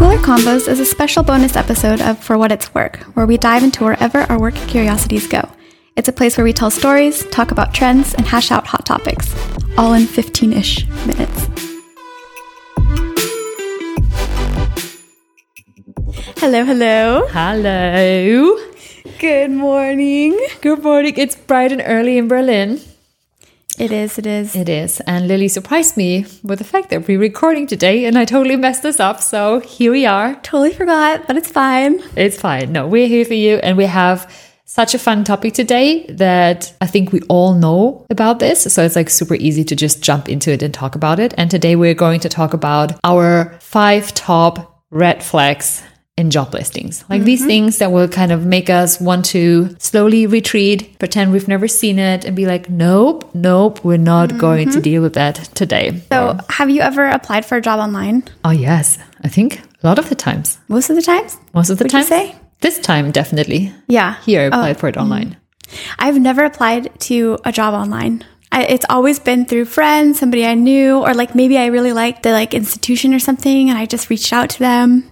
Cooler Convos is a special bonus episode of For What It's Work, where we dive into wherever our work curiosities go. It's a place where we tell stories, talk about trends, and hash out hot topics, all in 15 ish minutes. Hello, hello. Hello. Good morning. Good morning. It's bright and early in Berlin. It is, it is. It is. And Lillie surprised me with the fact that we're recording today and I totally messed this up. So here we are. Totally forgot, but it's fine. It's fine. No, we're here for you and we have such a fun topic today that I think we all know about this. So it's like super easy to just jump into it and talk about it. And today we're going to talk about our five top red flags in job listings. Like mm-hmm. these things that will kind of make us want to slowly retreat, pretend we've never seen it, and be like, nope, nope, we're not mm-hmm. going to deal with that today. So, have you ever applied for a job online? Oh, yes. I think a lot of the times. Most of the times? Most of the time. say? This time, definitely. Yeah. Here, I applied oh. for it online. I've never applied to a job online. I, it's always been through friends, somebody I knew, or like maybe I really liked the like institution or something, and I just reached out to them.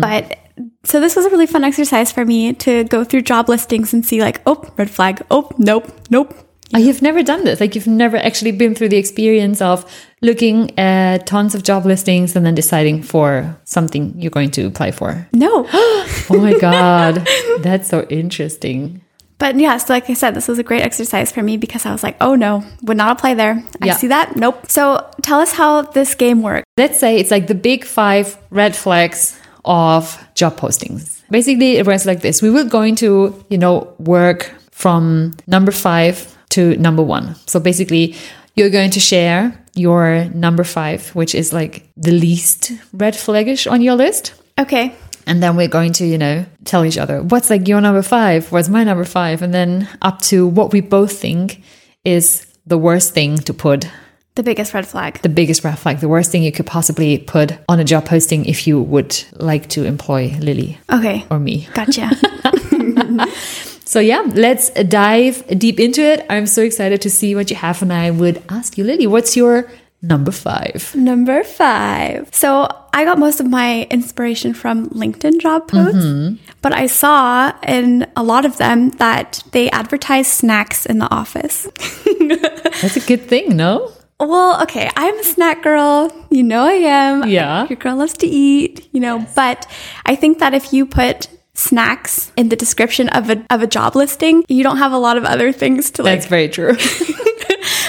But so this was a really fun exercise for me to go through job listings and see like, oh, red flag. Oh, nope, nope. Oh, you've never done this. Like you've never actually been through the experience of looking at tons of job listings and then deciding for something you're going to apply for. No. oh my God. That's so interesting. But yeah, so like I said, this was a great exercise for me because I was like, oh no, would not apply there. I yeah. see that. Nope. So tell us how this game works. Let's say it's like the big five red flags of job postings. Basically, it runs like this. We will going to, you know, work from number five to number one. So basically, you're going to share your number five, which is like the least red flaggish on your list. Okay. And then we're going to, you know, tell each other what's like your number five, what's my number five, and then up to what we both think is the worst thing to put the biggest red flag. The biggest red flag. The worst thing you could possibly put on a job posting if you would like to employ Lillie. Okay. Or me. Gotcha. so, yeah, let's dive deep into it. I'm so excited to see what you have. And I would ask you, Lillie, what's your number five? Number five. So, I got most of my inspiration from LinkedIn job posts, mm-hmm. but I saw in a lot of them that they advertise snacks in the office. That's a good thing, no? Well, okay, I'm a snack girl. You know I am. Yeah. Your girl loves to eat, you know, yes. but I think that if you put snacks in the description of a of a job listing, you don't have a lot of other things to like That's very true.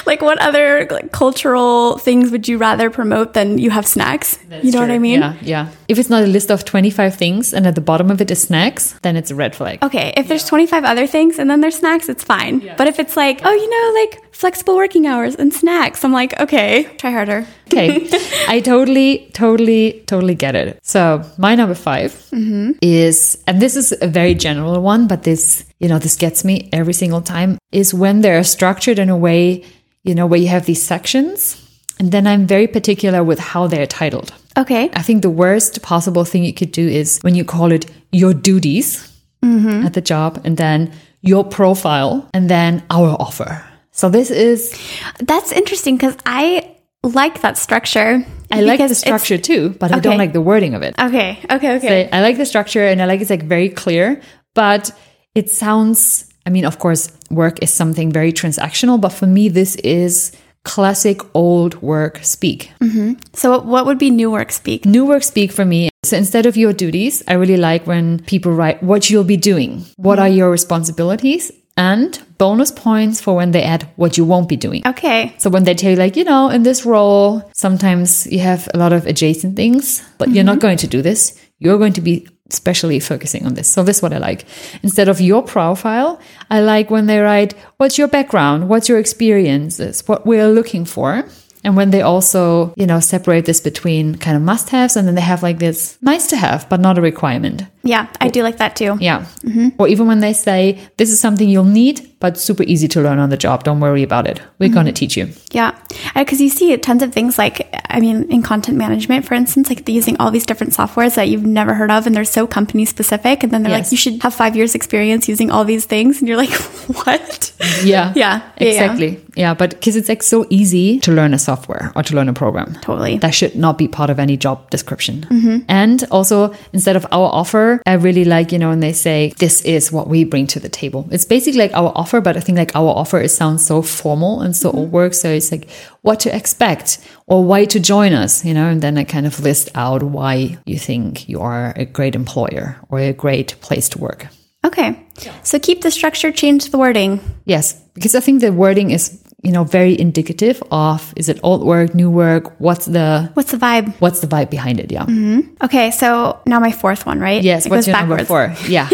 like what other like, cultural things would you rather promote than you have snacks? That's you know true. what I mean? Yeah, yeah. If it's not a list of 25 things and at the bottom of it is snacks, then it's a red flag. Okay, if there's 25 other things and then there's snacks, it's fine. Yeah. But if it's like, oh, you know, like flexible working hours and snacks, I'm like, okay, try harder. okay, I totally, totally, totally get it. So my number 5 mm-hmm. is, and this is a very general one, but this, you know, this gets me every single time, is when they're structured in a way you know, where you have these sections. And then I'm very particular with how they're titled. Okay. I think the worst possible thing you could do is when you call it your duties mm-hmm. at the job and then your profile and then our offer. So this is. That's interesting because I like that structure. I like the structure too, but okay. I don't like the wording of it. Okay. Okay. Okay. So I like the structure and I like it's like very clear, but it sounds I mean, of course, work is something very transactional, but for me, this is classic old work speak. Mm-hmm. So, what would be new work speak? New work speak for me. So, instead of your duties, I really like when people write what you'll be doing, what are your responsibilities, and bonus points for when they add what you won't be doing. Okay. So when they tell you, like, you know, in this role, sometimes you have a lot of adjacent things, but mm-hmm. you're not mm-hmm. going to do this. You're going to be especially focusing on this. So this is what I like. Instead of your profile, I like when they write, what's your background? What's your experiences? What we're looking for. And when they also, you know, separate this between kind of must haves and then they have like this nice to have, but not a requirement. Yeah, I do like that too. Yeah. Mm-hmm. Or even when they say, this is something you'll need, but super easy to learn on the job. Don't worry about it. We're going to mm-hmm. teach you. Yeah. Uh, because you see tons of things like, I mean, in content management, for instance, like using all these different softwares that you've never heard of and they're so company specific. And then they're Yes. like, you should have five years experience using all these things. And you're like, what? Yeah. Yeah. Yeah, yeah. Exactly. Yeah. But because it's like so easy to learn a software or to learn a program. Totally. That should not be part of any job description. Mm-hmm. And also, instead of our offer, I really like, you know, when they say, this is what we bring to the table. It's basically like our offer, but I think like our offer, it sounds so formal and so mm-hmm. old work. So it's like what to expect or why to join us, you know, and then I kind of list out why you think you are a great employer or a great place to work. Okay. So keep the structure, change the wording. Yes, because I think the wording is, you know, very indicative of is it old work, new work? What's the What's the vibe? what's the vibe behind it? Yeah. Mm-hmm. Okay. So now my fourth one, right? Yes. It what's your number four? Yeah.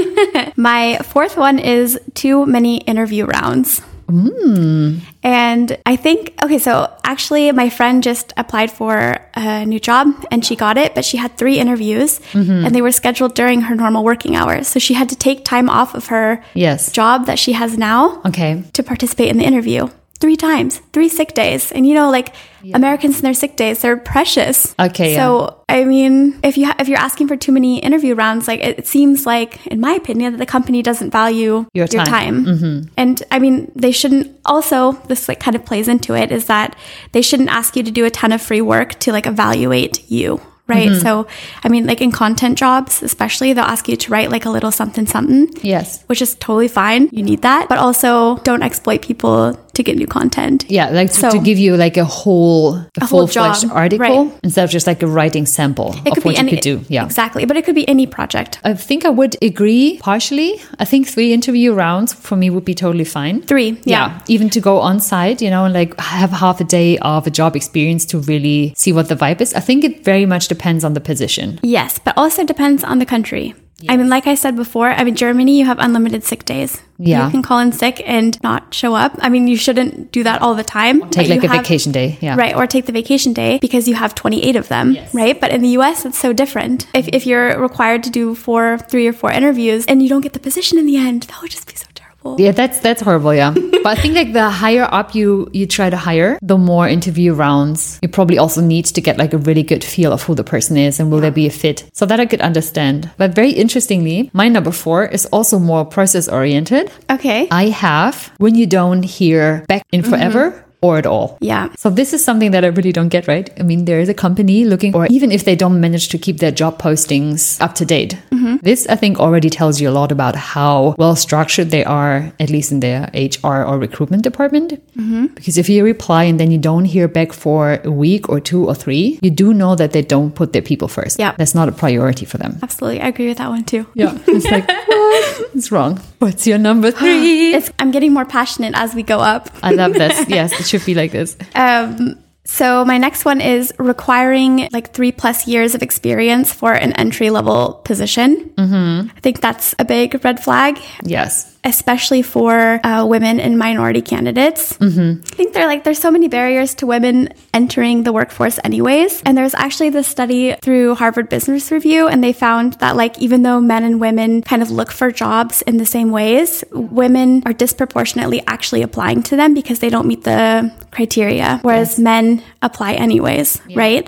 My fourth one is too many interview rounds. Hmm. And I think, okay, so actually, my friend just applied for a new job and she got it, but she had three interviews mm-hmm. and they were scheduled during her normal working hours. So she had to take time off of her yes. job that she has now Okay. to participate in the interview three times, three sick days. And you know, like Americans and their sick days, they're precious. Okay, So, I mean, if you ha- if you're asking for too many interview rounds, like it, it seems like, in my opinion, that the company doesn't value Your time. Mm-hmm. And I mean, they shouldn't. Also, this like kind of plays into it is that they shouldn't ask you to do a ton of free work to like evaluate you. Right. Mm-hmm. So, I mean, like in content jobs, especially, they'll ask you to write like a little something, something Yes. which is totally fine. You need that. But also don't exploit people to get new content. Yeah, like to, So- to give you like a whole, a, full fledged article right. instead of just like a writing sample It of could what be you any could do. Yeah. Exactly. But it could be any project. I think I would agree partially. I think three interview rounds for me would be totally fine. Three. Yeah. Even to go on site, you know, and like have half a day of a job experience to really see what the vibe is. I think it very much depends on the position. Yes, but also depends on the country. I mean, like I said before, I mean, Germany, you have unlimited sick days. Yeah. You can call in sick and not show up. I mean, you shouldn't do that all the time. Take like a have- vacation day. Yeah. Right, or take the vacation day because you have 28 of them, right? But in the US, it's so different. If, if you're required to do four, three or four interviews and you don't get the position in the end, that would just be so terrible. Yeah, that's that's horrible. Yeah, but I think like the higher up you you try to hire, the more interview rounds you probably also need to get like a really good feel of who the person is and will they be a fit. So that I could understand. But very interestingly, my number four is also more process oriented. Okay. I have when you don't hear back in mm-hmm. forever. Or at all. Yeah. So this is something that I really don't get right. I mean, there is a company looking, or even if they don't manage to keep their job postings up to date, mm-hmm. this I think already tells you a lot about how well structured they are, at least in their HR or recruitment department. Mm-hmm. Because if you reply and then you don't hear back for a week or two or three, you do know that they don't put their people first. Yeah. that's not a priority for them. Absolutely. I agree with that one too. Yeah, it's like what? It's wrong. What's your number three? It's, I'm getting more passionate as we go up. I love this. Yes, should be like this. Um, so my next one is requiring like three plus years of experience for an entry level position. Mm-hmm. I think that's a big red flag, Yes. especially for uh, women and minority candidates. Mm-hmm. I think there like there's so many barriers to women entering the workforce, anyways. And there's actually this study through Harvard Business Review, and they found that like even though men and women kind of look for jobs in the same ways, women are disproportionately actually applying to them because they don't meet the criteria, whereas men apply anyways, right?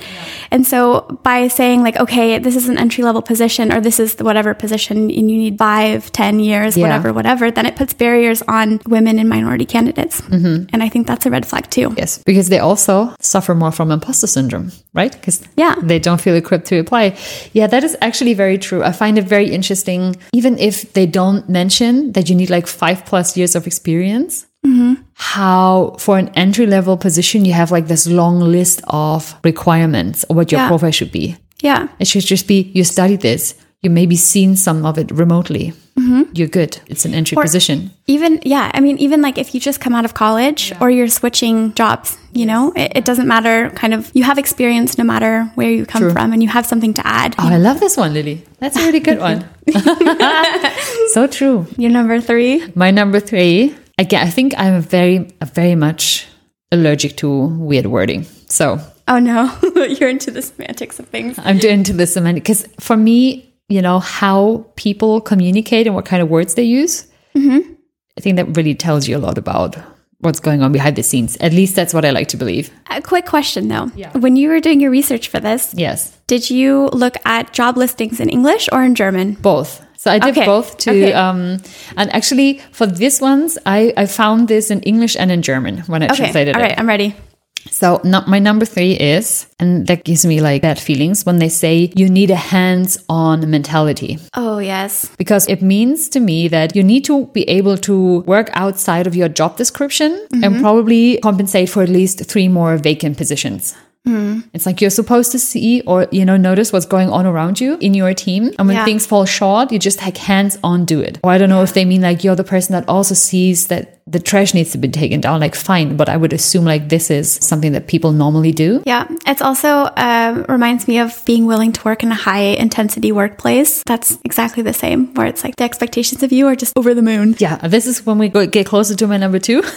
And so by saying like, okay, this is an entry level position, or this is the whatever position, and you need five, ten years, Yeah. whatever, whatever, then it puts barriers on women and minority candidates. Mm-hmm. And I think that's a red flag too. Yes, because they also suffer more from imposter syndrome, right? Because Yeah. they don't feel equipped to apply. Yeah, that is actually very true. I find it very interesting, even if they don't mention that you need like five plus years of experience. Mm-hmm. How for an entry level position you have like this long list of requirements or what your Yeah. profile should be. Yeah. It should just be you studied this, you maybe seen some of it remotely. Mm-hmm. You're good. It's an entry position. Even, yeah, I mean, even like if you just come out of college or you're switching jobs, you know, it, it doesn't matter kind of, you have experience no matter where you come from and you have something to add. Oh, I love this one, Lillie. That's a really good one. so true. You're number three. My number three, again, I think I'm very, very much allergic to weird wording. So Oh no, you're into the semantics of things. I'm into the semantic because for me, you know, how people communicate and what kind of words they use, mm-hmm. I think that really tells you a lot about what's going on behind the scenes. At least that's what I like to believe. A quick question though. Yeah. When you were doing your research for this, Yes, did you look at job listings in English or in German? both. So I did Okay, both to, okay. um, and actually for this ones, I, I found this in English and in German when I Okay. translated All it. right, I'm ready. So not, my number three is, and that gives me like bad feelings when they say you need a hands-on mentality. Oh, yes. because it means to me that you need to be able to work outside of your job description and probably compensate for at least three more vacant positions. It's like you're supposed to see or you know notice what's going on around you in your team, and when Yeah. things fall short, you just like hands on do it. Or I don't know if they mean like you're the person that also sees that the trash needs to be taken down. Like fine, but I would assume like this is something that people normally do. Yeah, it's also um, reminds me of being willing to work in a high intensity workplace. That's exactly the same, where it's like the expectations of you are just over the moon. Yeah, this is when we go, get closer to my number two.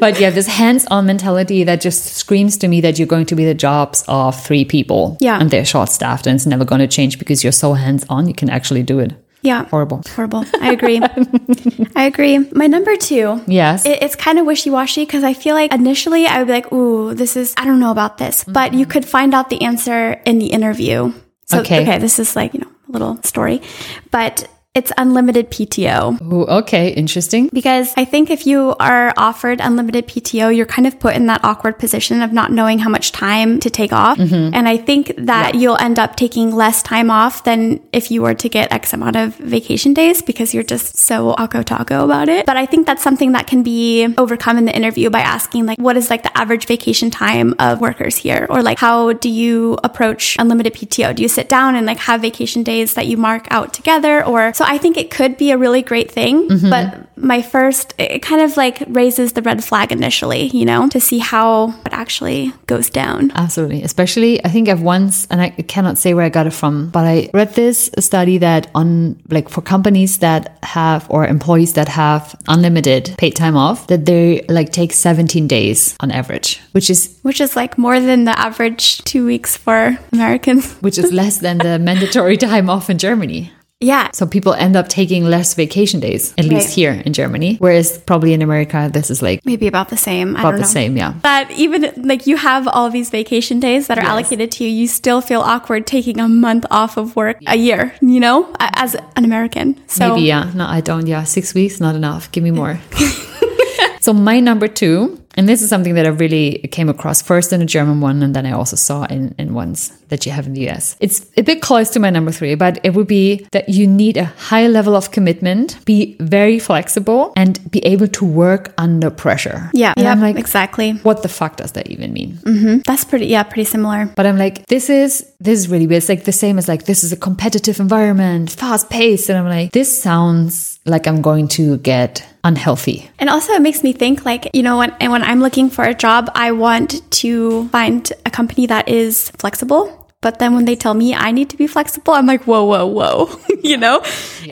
but yeah, this hands-on mentality that just screams to me that you're going to be the jobs of three people. Yeah. And they're short-staffed and it's never going to change because you're so hands-on, you can actually do it. Yeah. Horrible. Horrible. I agree. I agree. My number two. Yes. It, it's kind of wishy washy because I feel like initially I would be like, ooh, this is, I don't know about this. Mm-hmm. But you could find out the answer in the interview. So, Okay. okay, this is like, you know, a little story. But it's unlimited PTO. Ooh, okay, interesting. Because I think if you are offered unlimited PTO, you're kind of put in that awkward position of not knowing how much time to take off. Mm-hmm. And I think that you'll end up taking less time off than if you were to get X amount of vacation days because you're just so ako taco about it. But I think that's something that can be overcome in the interview by asking like, what is like the average vacation time of workers here? Or like, how do you approach unlimited PTO? Do you sit down and like have vacation days that you mark out together? Or so I think it could be a really great thing. Mm-hmm. But my first, it kind of like raises the red flag initially, you know, to see how it actually goes down. Absolutely. Especially, I think I've once, and I cannot say where I got it from, but I read this study that on like for companies that have or employees that have unlimited paid time off, that they like take 17 days on average, which is Which is like more than the average two weeks for Americans. which is less than the mandatory time off in Germany. Yeah. So people end up taking less vacation days, at least here in Germany. Whereas probably in America, this is like Maybe about the same. I about the know. same. Yeah. But even like you have all these vacation days that are Yes. allocated to you, you still feel awkward taking a month off of work a year, you know, as an American. So Maybe, yeah. No, I don't. Yeah. Six weeks, not enough. Give me more. so, my number two, and this is something that I really came across first in a German one, and then I also saw in, in ones that you have in the US. It's a bit close to my number three, but it would be that you need a high level of commitment, be very flexible, and be able to work under pressure. yeah, And yeah, I'm like, exactly. what the fuck does that even mean? Mm-hmm. That's pretty, yeah, pretty similar. But I'm like, this is this is really weird. It's like the same as like this is a competitive environment, fast paced, and I'm like, this sounds like I'm going to get unhealthy. And also, it makes me think like, you know, when, and when I'm looking for a job, I want to find a company that is flexible. But then when they tell me I need to be flexible, I'm like, whoa, whoa, whoa, you know,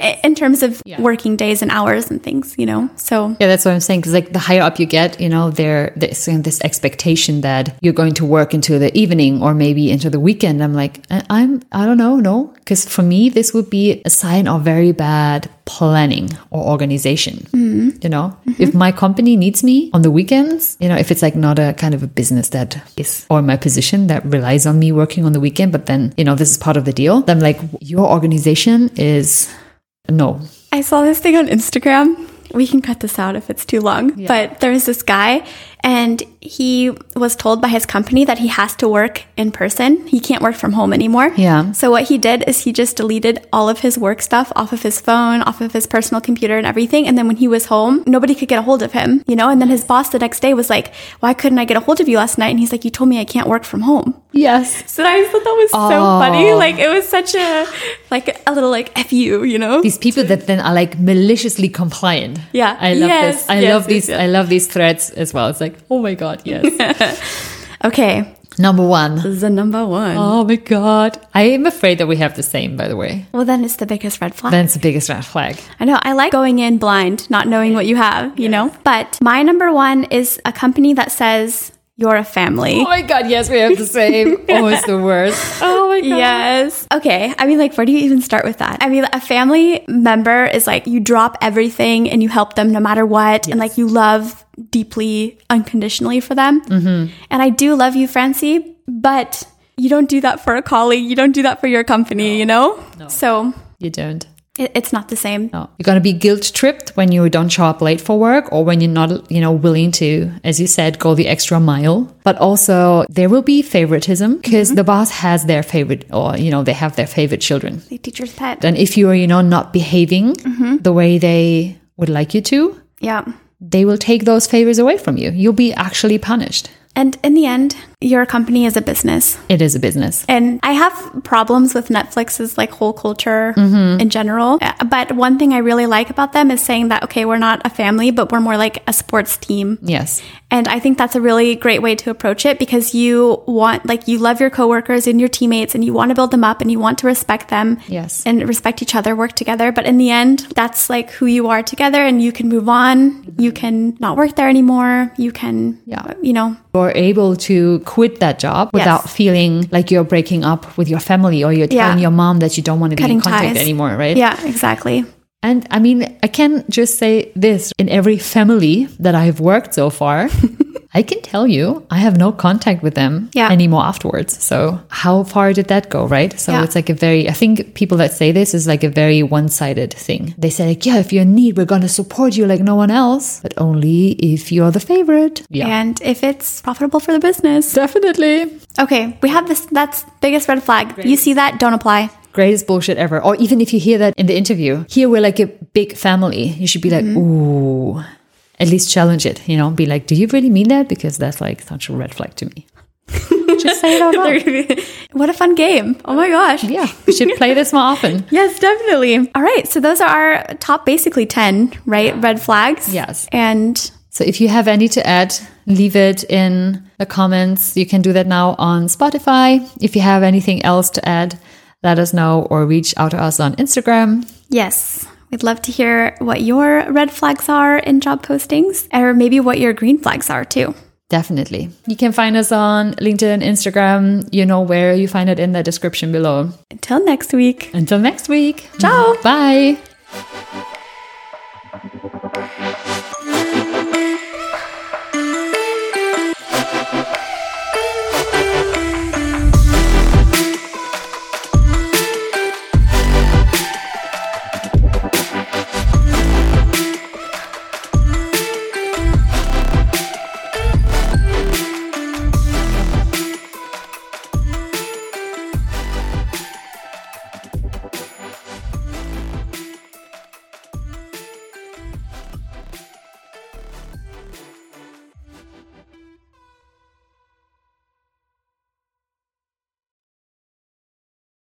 I- in terms of working days and hours and things, you know? So, Yeah, that's what I'm saying. Because like the higher up you get, you know, there there's this expectation that you're going to work into the evening or maybe into the weekend. I'm like, I- I'm I don't know, no, because for me this would be a sign of very bad planning or organization. Mm-hmm. You know, mm-hmm. if my company needs me on the weekends, you know, if it's like not a kind of a business that is or my position that relies on me working on the weekend, but then you know this is part of the deal. Then I'm like, your organization is no, I saw this thing on Instagram. We can cut this out if it's too long. But there was this guy, and he was told by his company that he has to work in person. He can't work from home anymore. Yeah. So what he did is he just deleted all of his work stuff off of his phone, off of his personal computer, and everything. And then when he was home, nobody could get a hold of him. You know. And then his boss the next day was like, "Why couldn't I get a hold of you last night?" And he's like, "You told me I can't work from home." Yes. So I thought that was so Oh. funny. Like it was such a like a little like f you, you know. these people that then are like maliciously compliant. Yeah. I love Yes, this. I yes, love yes, these. I love these threads as well. It's like, oh my god, yes. Okay, Number one. this is the number one. Oh my god. I am afraid that we have the same. By the way, Well, then it's the biggest red flag. that's the biggest red flag. I know. I like going in blind, not knowing what you have, you know? But my number one is a company that says you're a family. Oh my god, yes, we have the same. oh, it's the worst. Oh my god. Yes. Okay. I mean, like, where do you even start with that? I mean, a family member is like you drop everything and you help them no matter what. And like you love deeply, unconditionally for them. Mm-hmm. And I do love you, Franzi, but you don't do that for a colleague. You don't do that for your company, you know? So You don't. It, it's not the same. No. You're going to be guilt tripped when you don't show up late for work or when you're not, you know, willing to, as you said, go the extra mile. But also there will be favoritism because mm-hmm. the boss has their favorite or, you know, they have their favorite children. The teacher's pet. And if you are, you know, not behaving mm-hmm. the way they would like you to, Yeah. they will take those favors away from you. You'll be actually punished. And in the end, your company is a business. It is a business. And I have problems with Netflix's like whole culture mm-hmm. in general. But one thing I really like about them is saying that, okay, we're not a family, but we're more like a sports team. Yes. And I think that's a really great way to approach it because you want, like, you love your coworkers and your teammates and you want to build them up and you want to respect them. Yes. And respect each other, work together. But in the end, that's like who you are together and you can move on. You mm-hmm. can not work there anymore. You can, Yeah. you know, You're able to quit that job without feeling like you're breaking up with your family or you're Yeah. telling your mom that you don't want to be in contact ties. anymore, right? yeah, exactly. And I mean, I can just say this in every family that I've worked so far, I can tell you I have no contact with them Yeah. anymore afterwards. So how far did that go, right? So Yeah. it's like a very, I think people that say this is like a very one sided thing. They say like, yeah, if you're in need, we're going to support you like no one else, but only if you're the favorite. Yeah. And if it's profitable for the business. Definitely. Okay, we have this. That's biggest red flag. You see that? Don't apply. Greatest bullshit ever. Or even if you hear that in the interview, here we're like a big family. You should be like, mm-hmm. ooh, at least challenge it, you know, be like, do you really mean that? Because that's like such a red flag to me. Just say it out loud. what a fun game! Oh my gosh. Yeah, we should play this more often. Yes, definitely. All right, so those are our top, basically ten, right? Red flags. Yes. And So if you have any to add, leave it in the comments. You can do that now on Spotify. If you have anything else to add, let us know or reach out to us on Instagram. yes, we'd love to hear what your red flags are in job postings, or maybe what your green flags are too. Definitely. You can find us on LinkedIn, Instagram. You know where you find it in the description below. Until next week. Until next week. Ciao. Bye.